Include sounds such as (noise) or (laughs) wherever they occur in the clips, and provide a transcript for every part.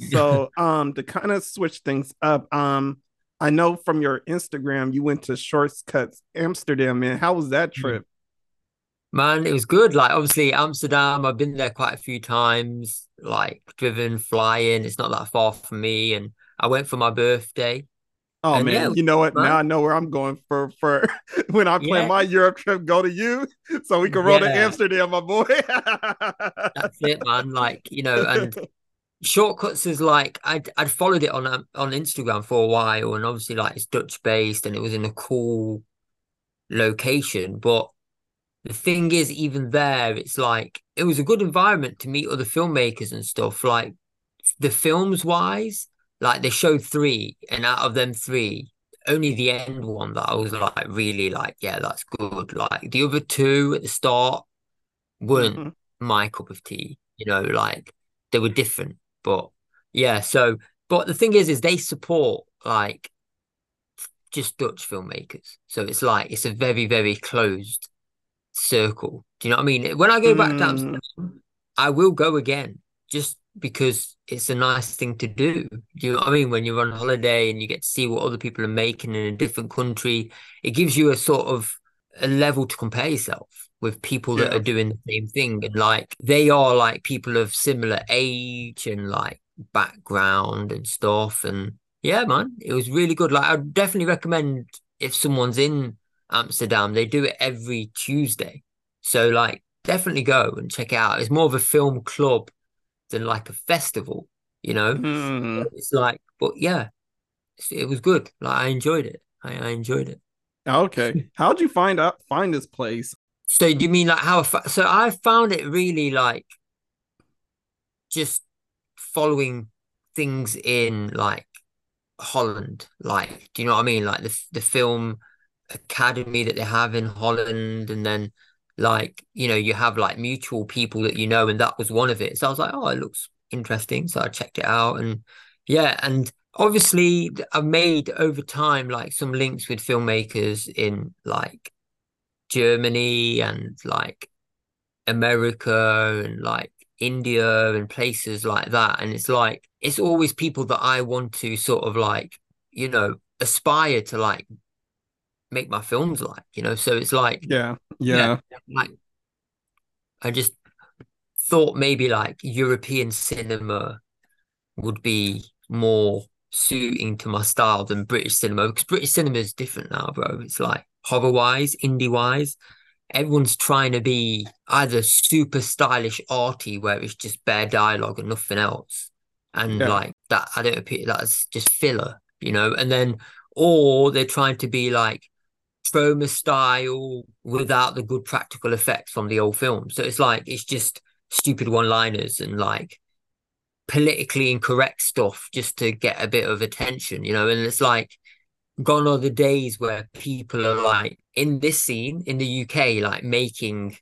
So, (laughs) um, to kind of switch things up, um, I know from your Instagram you went to ShortCutz Amsterdam, man. How was that trip? Man, it was good. Like obviously Amsterdam, I've been there quite a few times, like driven, flying. It's not that far from me. And I went for my birthday. Oh And man, yeah, you know what? Now I know where I'm going for for (laughs) when I plan Yeah, my Europe trip. Go to you, so we can roll to Amsterdam, my boy. that's it, man. Like, you know, and (laughs) ShortCutz is like I'd I'd followed it on um, on Instagram for a while, and obviously like it's Dutch based and it was in a cool location. But the thing is, even there, it's like it was a good environment to meet other filmmakers and stuff. Like the films wise, like they showed three, and out of them three, only the end one that I was like really like, yeah, that's good. Like the other two at the start weren't Mhm. my cup of tea, you know, like they were different. But yeah, so but the thing is, is they support like just Dutch filmmakers. So it's like it's a very, very closed circle. Do you know what I mean? When I go back to Mm, Amsterdam, I will go again just because it's a nice thing to do. Do you know what I mean? When you're on holiday and you get to see what other people are making in a different country, it gives you a sort of a level to compare yourself with people that yeah. are doing the same thing. And like they are like people of similar age and like background and stuff. And yeah, man, it was really good. Like I'd definitely recommend if someone's in Amsterdam, they do it every Tuesday. So like definitely go and check it out. It's more of a film club than like a festival, you know? Mm. It's like, but yeah, it was good. Like I enjoyed it. I, I enjoyed it. Okay. (laughs) How'd you find out find this place? So do you mean like how? So I found it really like just following things in like Holland. Like, do you know what I mean? Like the the film academy that they have in Holland, and then like you know you have like mutual people that you know, and that was one of it. So I was like, oh, it looks interesting. So I checked it out, and yeah, and obviously I've made over time like some links with filmmakers in like Germany and like America and like India and places like that. And it's like, it's always people that I want to sort of like, you know, aspire to like make my films like, you know. So it's like, Yeah. yeah, Yeah. like I just thought maybe like European cinema would be more suiting to my style than British cinema because British cinema is different now, bro. It's like horror wise, indie wise everyone's trying to be either super stylish arty where it's just bare dialogue and nothing else. And Yeah. like that I don't appear that's just filler you know? And then or they're trying to be like Troma style without the good practical effects from the old film. So it's like it's just stupid one-liners and like politically incorrect stuff just to get a bit of attention you know? And it's like gone are the days where people are like in this scene in the UK, like making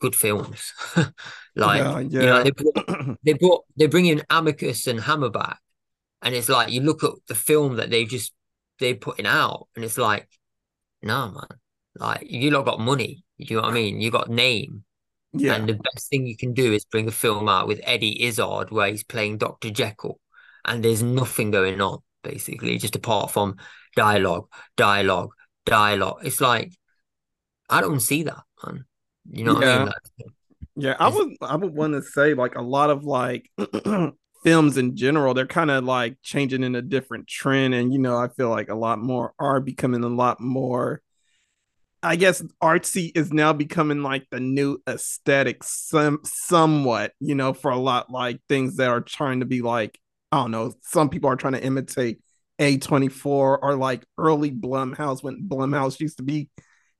good films. (laughs) Yeah. like, you know, they brought, (clears throat) they brought they bring in Amicus and Hammer back, and it's like you look at the film that they've just they're putting out, and it's like, no man, like you lot got money. You know what I mean? You got name, Yeah. and the best thing you can do is bring a film out with Eddie Izzard where he's playing Dr. Jekyll, and there's nothing going on basically, just apart from dialogue, dialogue, dialogue. It's like I don't see that, man. You know what I mean? Yeah. Like, Yeah. I would I would want to say like a lot of like (clears throat) films in general, they're kind of like changing in a different trend. And you know, I feel like a lot more are becoming a lot more I guess artsy is now becoming like the new aesthetic some somewhat, you know, for a lot like things that are trying to be like, I don't know, some people are trying to imitate A24 or like early Blumhouse when Blumhouse used to be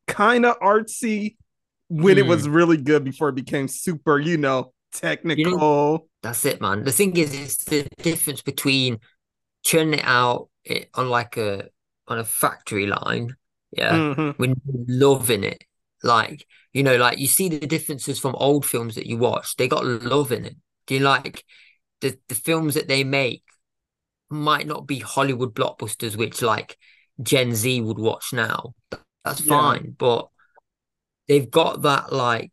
kind of artsy when it was mm, really good before it became super, you know, you know, technical. that's it, man. The thing is, it's the difference between churning it out on like a on a factory line, yeah, hmm when loving it. Like, you know, like you see the differences from old films that you watch. They got love in it. Do you like the the films that they make might not be Hollywood blockbusters, which like Gen Z would watch now. That's Yeah. fine, but they've got that like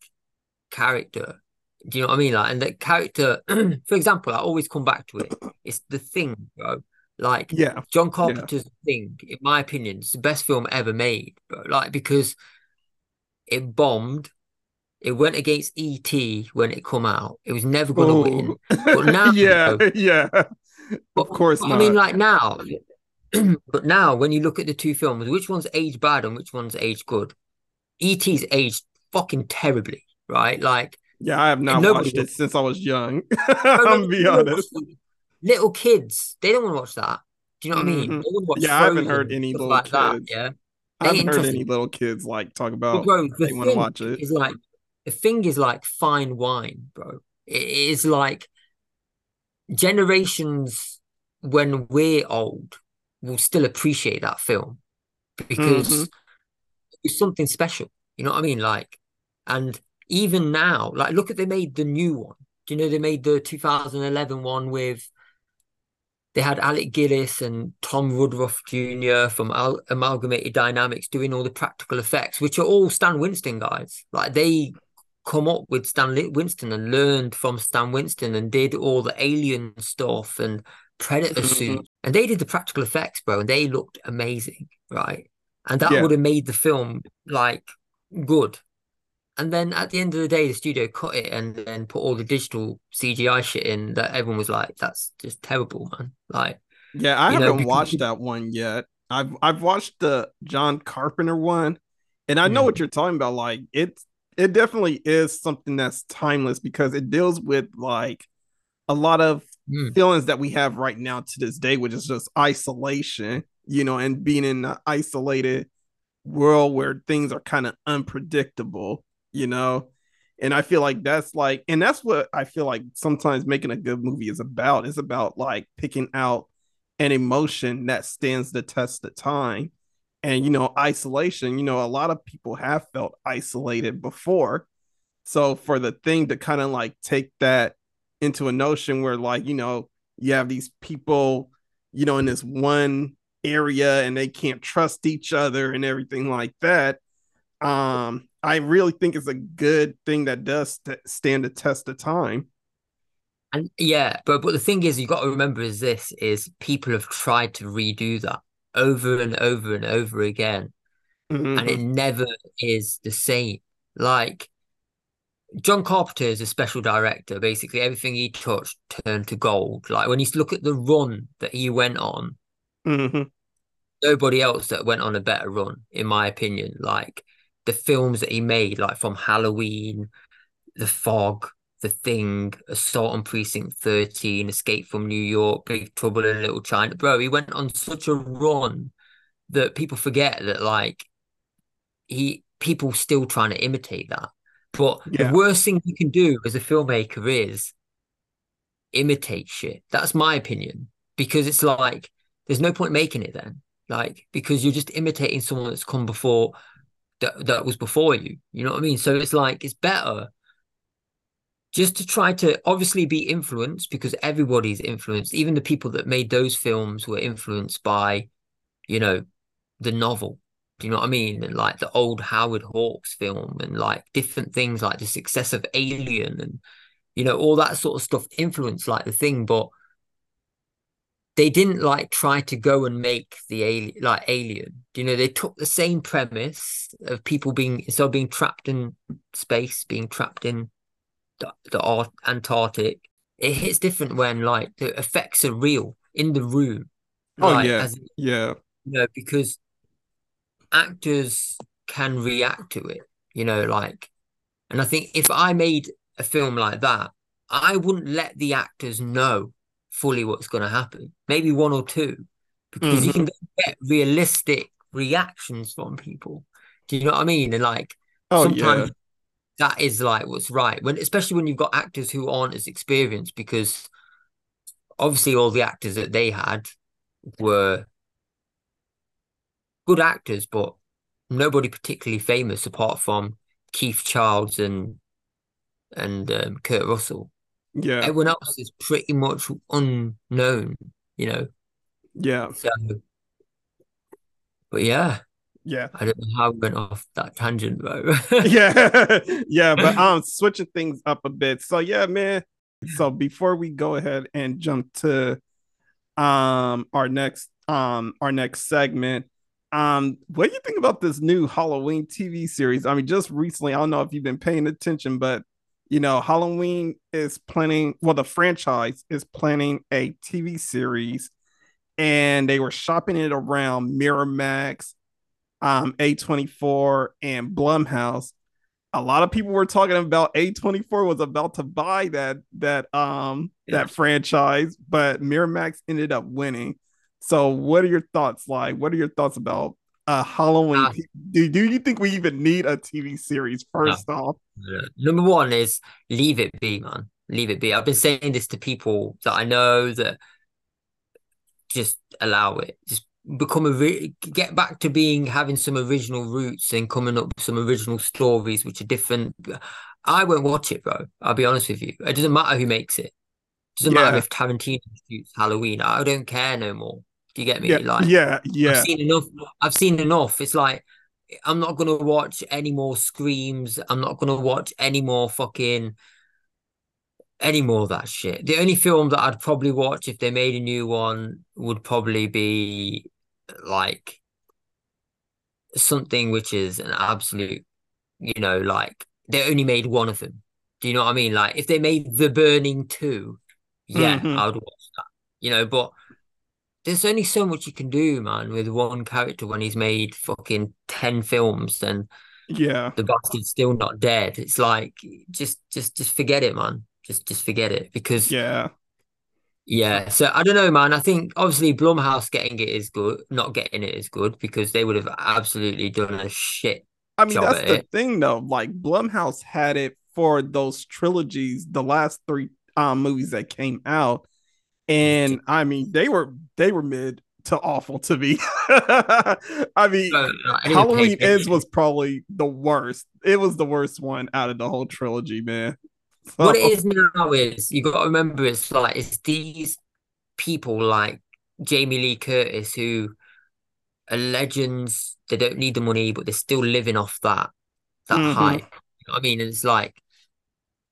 character, Do you know what I mean? Like, and the character, (clears throat) for example, I always come back to it. It's the thing, bro. Like Yeah. John Yeah. Carpenter's Thing, in my opinion, it's the best film ever made, bro. Like because it bombed. It went against E.T. when it come out. It was never gonna oh. win. But now, (laughs) yeah, bro, (laughs) yeah. But, Of course but I mean, like now, (clears throat) but now when you look at the two films, which one's aged bad and which one's aged good? E.T.'s aged fucking terribly, right? Like Yeah, I have not watched it since I was young. (laughs) I'm be honest. Little kids, they don't want to watch that. Do you know what I mean? Mhm. They watch Yeah, I haven't heard any little like that. kids. Yeah, I haven't heard any little kids like talk about bro, the they want to watch it. is like the thing is like fine wine, bro. It is like generations when we're old will still appreciate that film because Mhm. it's something special. You know what I mean? Like, and even now, like, look at they made the new one. Do you know they made the 2011 one with they had Alec Gillis and Tom Woodruff Jr. from Al Amalgamated Dynamics doing all the practical effects, which are all Stan Winston guys. Like they come up with Stan Winston and learned from Stan Winston and did all the alien stuff and Predator suit. And they did the practical effects, bro, and they looked amazing, right? And that Yeah. would have made the film like good. And then at the end of the day, the studio cut it and then put all the digital CGI shit in that everyone was like, that's just terrible, man. Like, Yeah, I haven't because watched that one yet. I've I've watched the John Carpenter one, and I know Mm. what you're talking about. Like it's it definitely is something that's timeless because it deals with like a lot of Mm. feelings that we have right now to this day, which is just isolation, you know, and being in an isolated world where things are kind of unpredictable, you know. And I feel like that's like, and that's what I feel like sometimes making a good movie is about. It's about like picking out an emotion that stands the test of time. And, you know, isolation, you know, a lot of people have felt isolated before. So for the thing to kind of like take that into a notion where, like, you know, you have these people, you know, in this one area and they can't trust each other and everything like that. Um, I really think it's a good thing that does st- stand the test of time. And yeah, but but the thing is, you got to remember is this is people have tried to redo that over and over and over again, and it Mhm. never is the same. Like John Carpenter is a special director. Basically, everything he touched turned to gold. Like when you look at the run that he went on, Mhm. nobody else that went on a better run, in my opinion. Like the films that he made, like from Halloween, The Fog, The Thing, Assault on Precinct 13, Escape from New York, Big Trouble in Little China. Bro, he went on such a run that people forget that like he people still trying to imitate that. But Yeah. the worst thing you can do as a filmmaker is imitate shit. That's my opinion. Because it's like there's no point making it then. Like because you're just imitating someone that's come before that that was before you. You know what I mean? So it's like it's better just to try to obviously be influenced because everybody's influenced. Even the people that made those films were influenced by, you know, the novel. Do you know what I mean? And like the old Howard Hawks film and like different things like the success of Alien and you know, all that sort of stuff influenced like the thing, but they didn't like try to go and make the alien like alien. You know, they took the same premise of people being of being trapped in space, being trapped in the, the Antarctic. It hits different when like the effects are real in the room. Oh, Like, yeah. as Yeah. you know, because actors can react to it, you know, like, and I think if I made a film like that, I wouldn't let the actors know fully what's going to happen. Maybe one or two, because you mm-hmm. can get realistic reactions from people. Do you know what I mean? And like, Oh, sometimes yeah. That is like what's right when, especially when you've got actors who aren't as experienced, because obviously all the actors that they had were good actors, but nobody particularly famous apart from Keith Childs and and um, Kurt Russell. Yeah. Everyone else is pretty much unknown, you know. Yeah. So, but yeah, Yeah. I don't know how we went off that tangent, bro. (laughs) (laughs) yeah. (laughs) yeah. But I'm switching things up a bit. So yeah, man. So before we go ahead and jump to um our next um our next segment, um, what do you think about this new Halloween TV series? I mean, just recently, I don't know if you've been paying attention, but you know, Halloween is planning, well, the franchise is planning a TV series, and they were shopping it around Miramax, um, A24, and Blumhouse. A lot of people were talking about A24 was about to buy that that um yeah. that franchise, but Miramax ended up winning. So, what are your thoughts like? What are your thoughts about uh, Halloween? Uh, do, do you think we even need a TV series? First no. off, number one is leave it be, man. Leave it be. I've been saying this to people that I know that just allow it. Just become a get back to being having some original roots and coming up with some original stories which are different. I won't watch it, bro. I'll be honest with you. It doesn't matter who makes it. it doesn't yeah. matter if Tarantino shoots Halloween. I don't care no more. Do you get me? Yeah, like, yeah, yeah. I've seen enough. I've seen enough. It's like I'm not gonna watch any more screams. I'm not gonna watch any more fucking any more of that shit. The only film that I'd probably watch if they made a new one would probably be like something which is an absolute, you know, like they only made one of them. Do you know what I mean? Like if they made The Burning 2, yeah, mm-hmm. I would watch that. You know, but there's only so much you can do, man, with one character when he's made fucking ten films and yeah, the bastard's still not dead. It's like just just just forget it, man. Just just forget it because yeah. Yeah, so I don't know, man. I think obviously Blumhouse getting it is good, not getting it is good because they would have absolutely done a shit. I mean, that's the it. thing, though. Like Blumhouse had it for those trilogies, the last three um, movies that came out, and I mean they were they were mid to awful to me. (laughs) I mean, uh, Halloween Ends was probably the worst. It was the worst one out of the whole trilogy, man. (laughs) What it is now is you got to remember it's like it's these people like Jamie Lee Curtis who are legends. They don't need the money, but they're still living off that that mm-hmm. hype. You know what I mean? it's like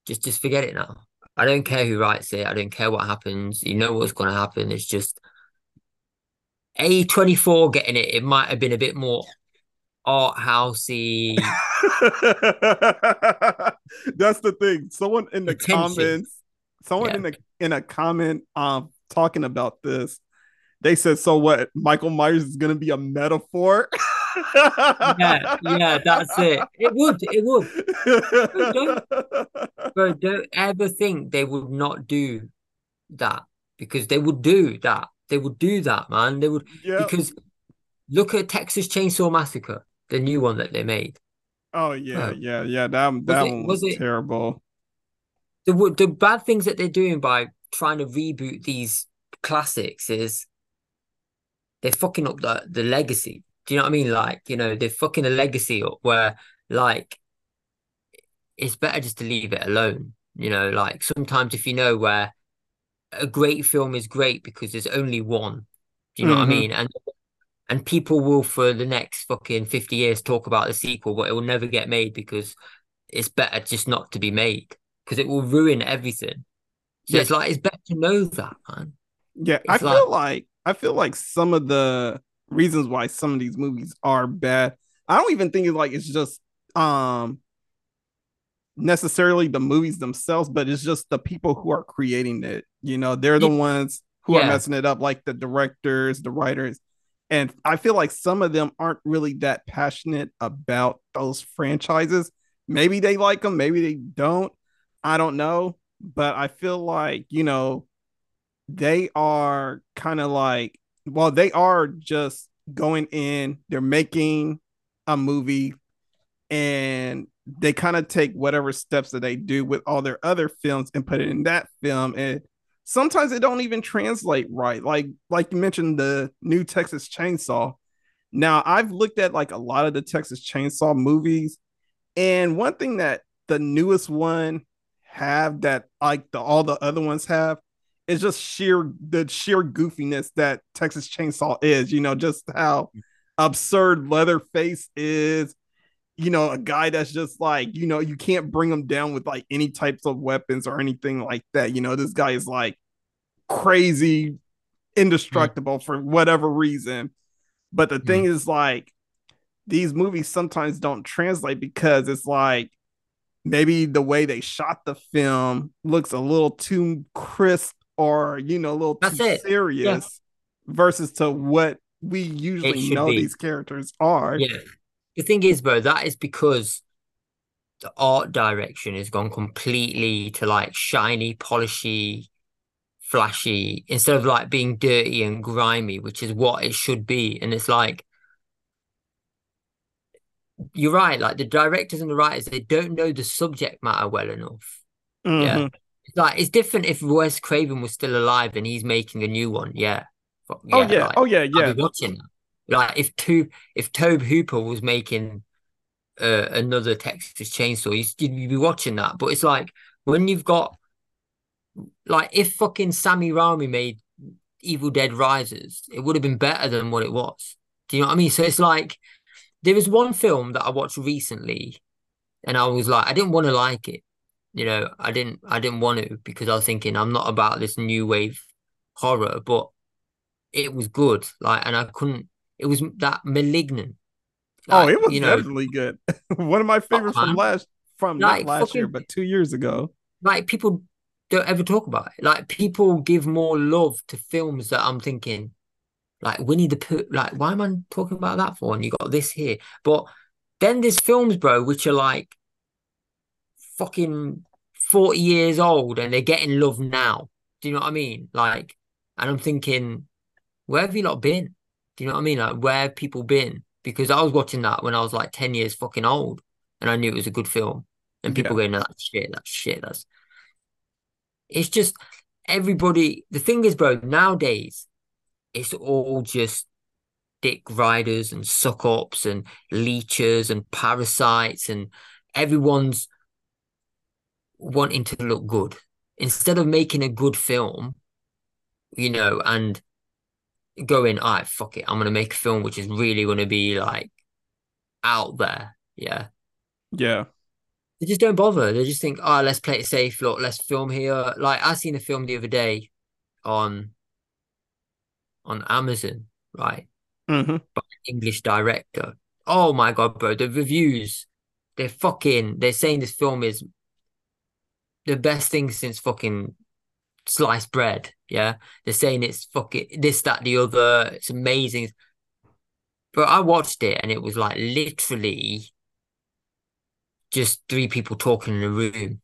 just just forget it now. I don't care who writes it. I don't care what happens. You know what's going to happen. It's just A24 getting it. It might have been a bit more art housey. (laughs) That's the thing. Someone in the Attention. comments, someone yeah. in the in a comment um talking about this, they said, "So what? Michael Myers is going to be a metaphor." yeah, yeah, that's it. It would, it would. Bro don't, bro, don't ever think they would not do that because they would do that. They would do that, man. They would yep. because look at Texas Chainsaw Massacre, the new one that they made. Oh yeah, yeah, yeah. That that was one was, was it, terrible. The the bad things that they're doing by trying to reboot these classics is they're fucking up the the legacy. Do you know what I mean? Like, you know, they're fucking the legacy up where like it's better just to leave it alone. You know, like sometimes if you know where a great film is great because there's only one. Do you know mm-hmm. what I mm-hmm. mean? And and people will for the next fucking 50 years talk about the sequel, but it will never get made because it's better just not to be made because it will ruin everything. So yeah. it's like it's better to know that, man. Yeah, it's I like, feel like I feel like some of the reasons why some of these movies are bad. I don't even think it's like it's just um necessarily the movies themselves, but it's just the people who are creating it. You know, they're the ones who yeah. are messing it up, like the directors, the writers. And I feel like some of them aren't really that passionate about those franchises. Maybe they like them, maybe they don't. I don't know. But I feel like, you know, they are kind of like well, they are just going in, they're making a movie and they kind of take whatever steps that they do with all their other films and put it in that film and sometimes it don't even translate right like like you mentioned the new texas chainsaw now i've looked at like a lot of the texas chainsaw movies and one thing that the newest one have that like the all the other ones have is just sheer the sheer goofiness that Texas Chainsaw is. You know, just how absurd Leatherface is. You know, a guy that's just like, you know, you can't bring him down with like any types of weapons or anything like that. You know, this guy is like crazy, indestructible mm. for whatever reason. But the mm. thing is, like, these movies sometimes don't translate because it's like maybe the way they shot the film looks a little too crisp or you know a little That's too it. serious yeah. versus to what we usually know be. these characters are. Yeah. The thing is, bro, that is because the art direction has gone completely to like shiny, polishy, flashy instead of like being dirty and grimy, which is what it should be. And it's like you're right. Like the directors and the writers, they don't know the subject matter well enough. Mm-hmm. Yeah, it's like it's different if Wes Craven was still alive and he's making a new one. Yeah. Oh, yeah oh yeah. Like, oh yeah. Yeah. watching that. Like if two, if Tobe Hooper was making uh, another Texas Chainsaw, you'd, you'd be watching that. But it's like when you've got like if fucking Sammy Raimi made Evil Dead Rises, it would have been better than what it was. Do you know what I mean? So it's like there was one film that I watched recently, and I was like, I didn't want to like it. You know, I didn't, I didn't want to because I was thinking I'm not about this new wave horror, but it was good. Like, and I couldn't. It was that malignant. Like, oh, it was you know, definitely good. (laughs) one of my favorites from uh-huh. last, from like, not last fucking, year, but two years ago. Like people don't ever talk about it. Like people give more love to films that I'm thinking like Winnie the Pooh, like why am I talking about that for? And you got this here, but then there's films, bro, which are like fucking forty years old and they're getting love now. Do you know what I mean? Like, and I'm thinking, where have you not been? Do you know what I mean? Like, where have people been? Because I was watching that when I was like ten years fucking old, and I knew it was a good film. And people yeah. going, no, "That's shit. That's shit. That's." It's just everybody. The thing is, bro. Nowadays, it's all just dick riders and suck ups and leeches and parasites and everyone's wanting to look good instead of making a good film you know and going right fuck it i'm gonna make a film which is really gonna be like out there yeah yeah they just don't bother they just think oh let's play it safe look let's film here like i seen a film the other day on on Amazon, right? Mm-hmm. By an English director. Oh my god, bro! The reviews, they're fucking. They're saying this film is the best thing since fucking sliced bread. Yeah, they're saying it's fucking this, that, the other. It's amazing. But I watched it and it was like literally just three people talking in a room.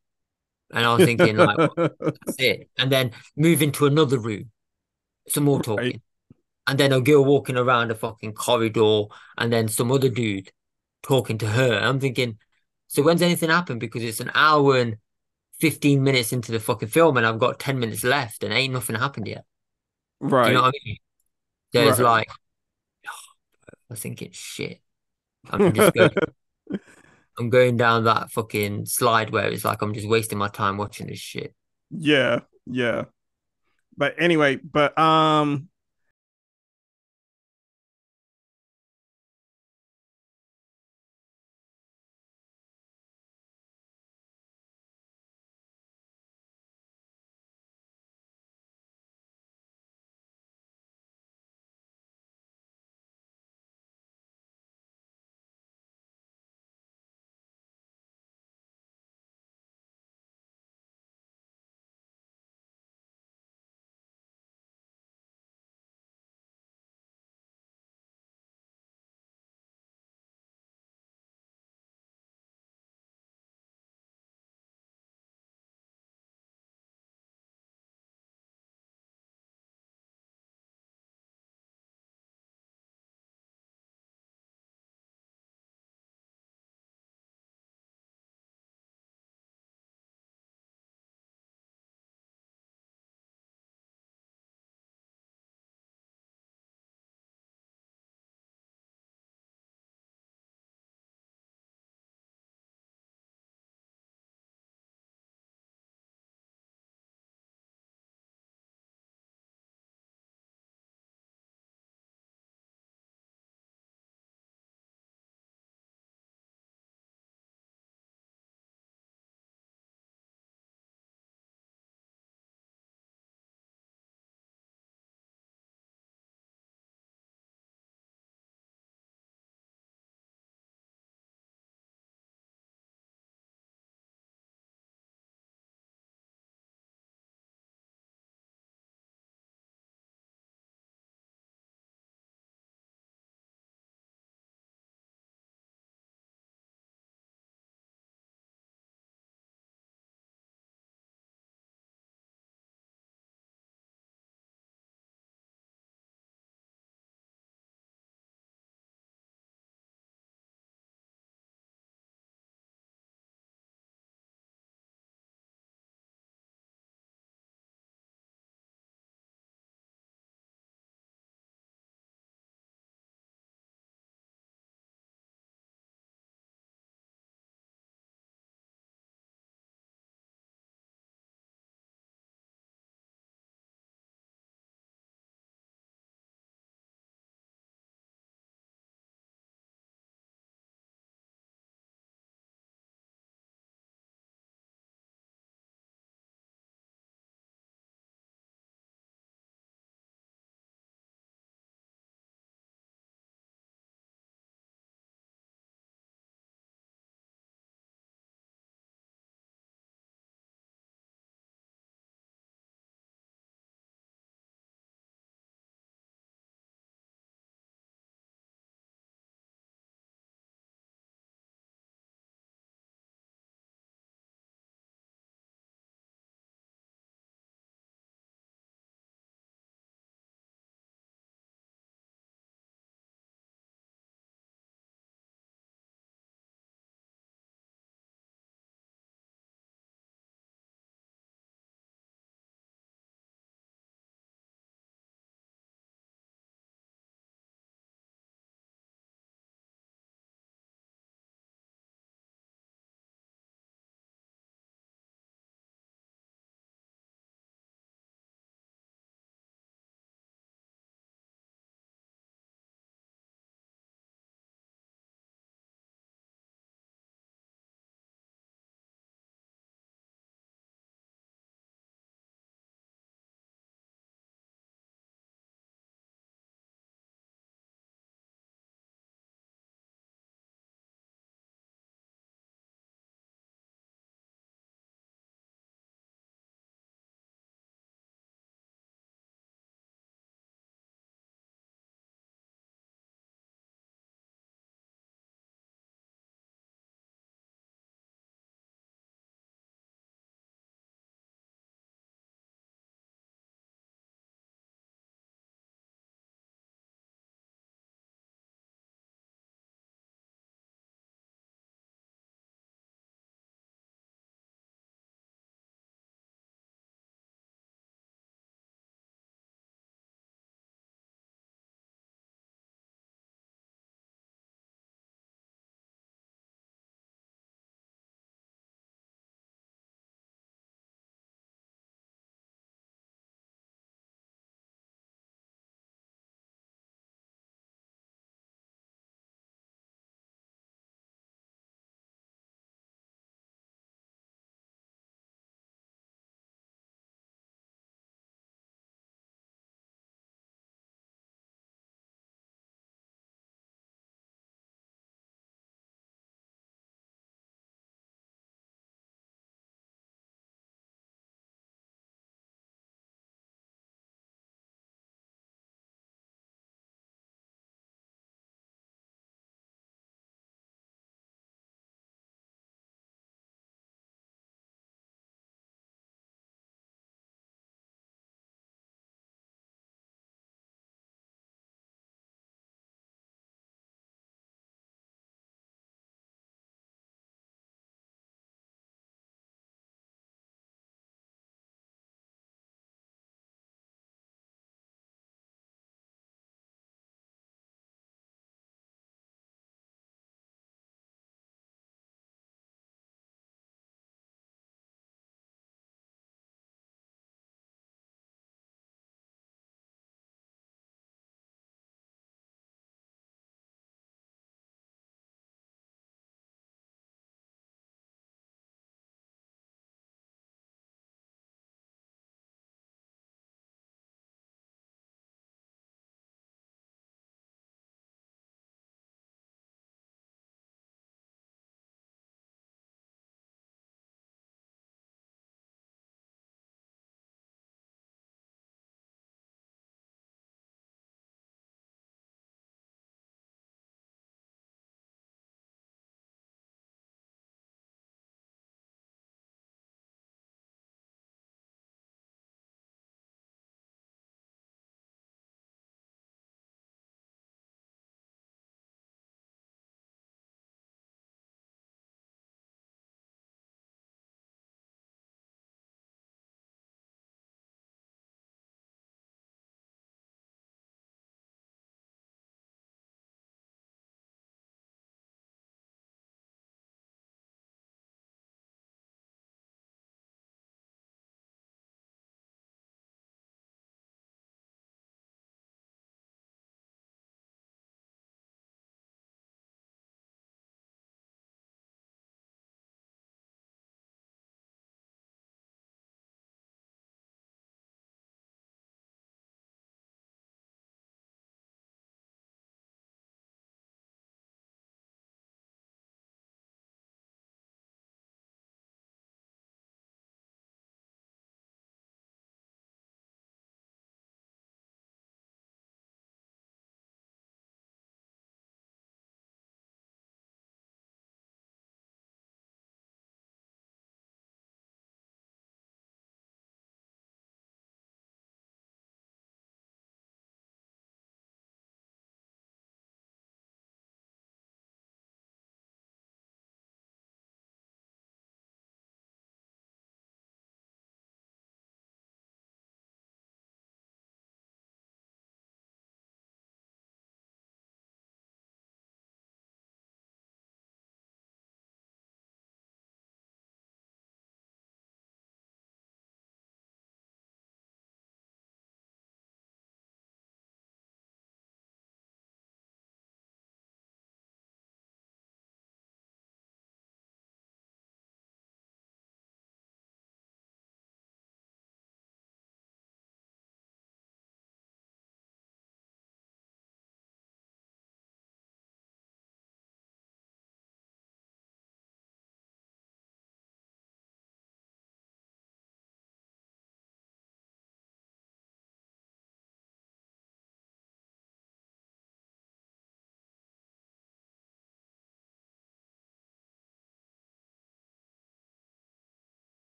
And I was thinking, like, (laughs) that's it. And then move into another room, some more talking. Right and then a girl walking around a fucking corridor, and then some other dude talking to her. I'm thinking, so when's anything happened? Because it's an hour and 15 minutes into the fucking film, and I've got 10 minutes left, and ain't nothing happened yet. Right. Do you know what I mean? There's right. like, oh, (sighs) I think it's shit. I'm just going, (laughs) I'm going down that fucking slide where it's like I'm just wasting my time watching this shit. Yeah, yeah. But anyway, but um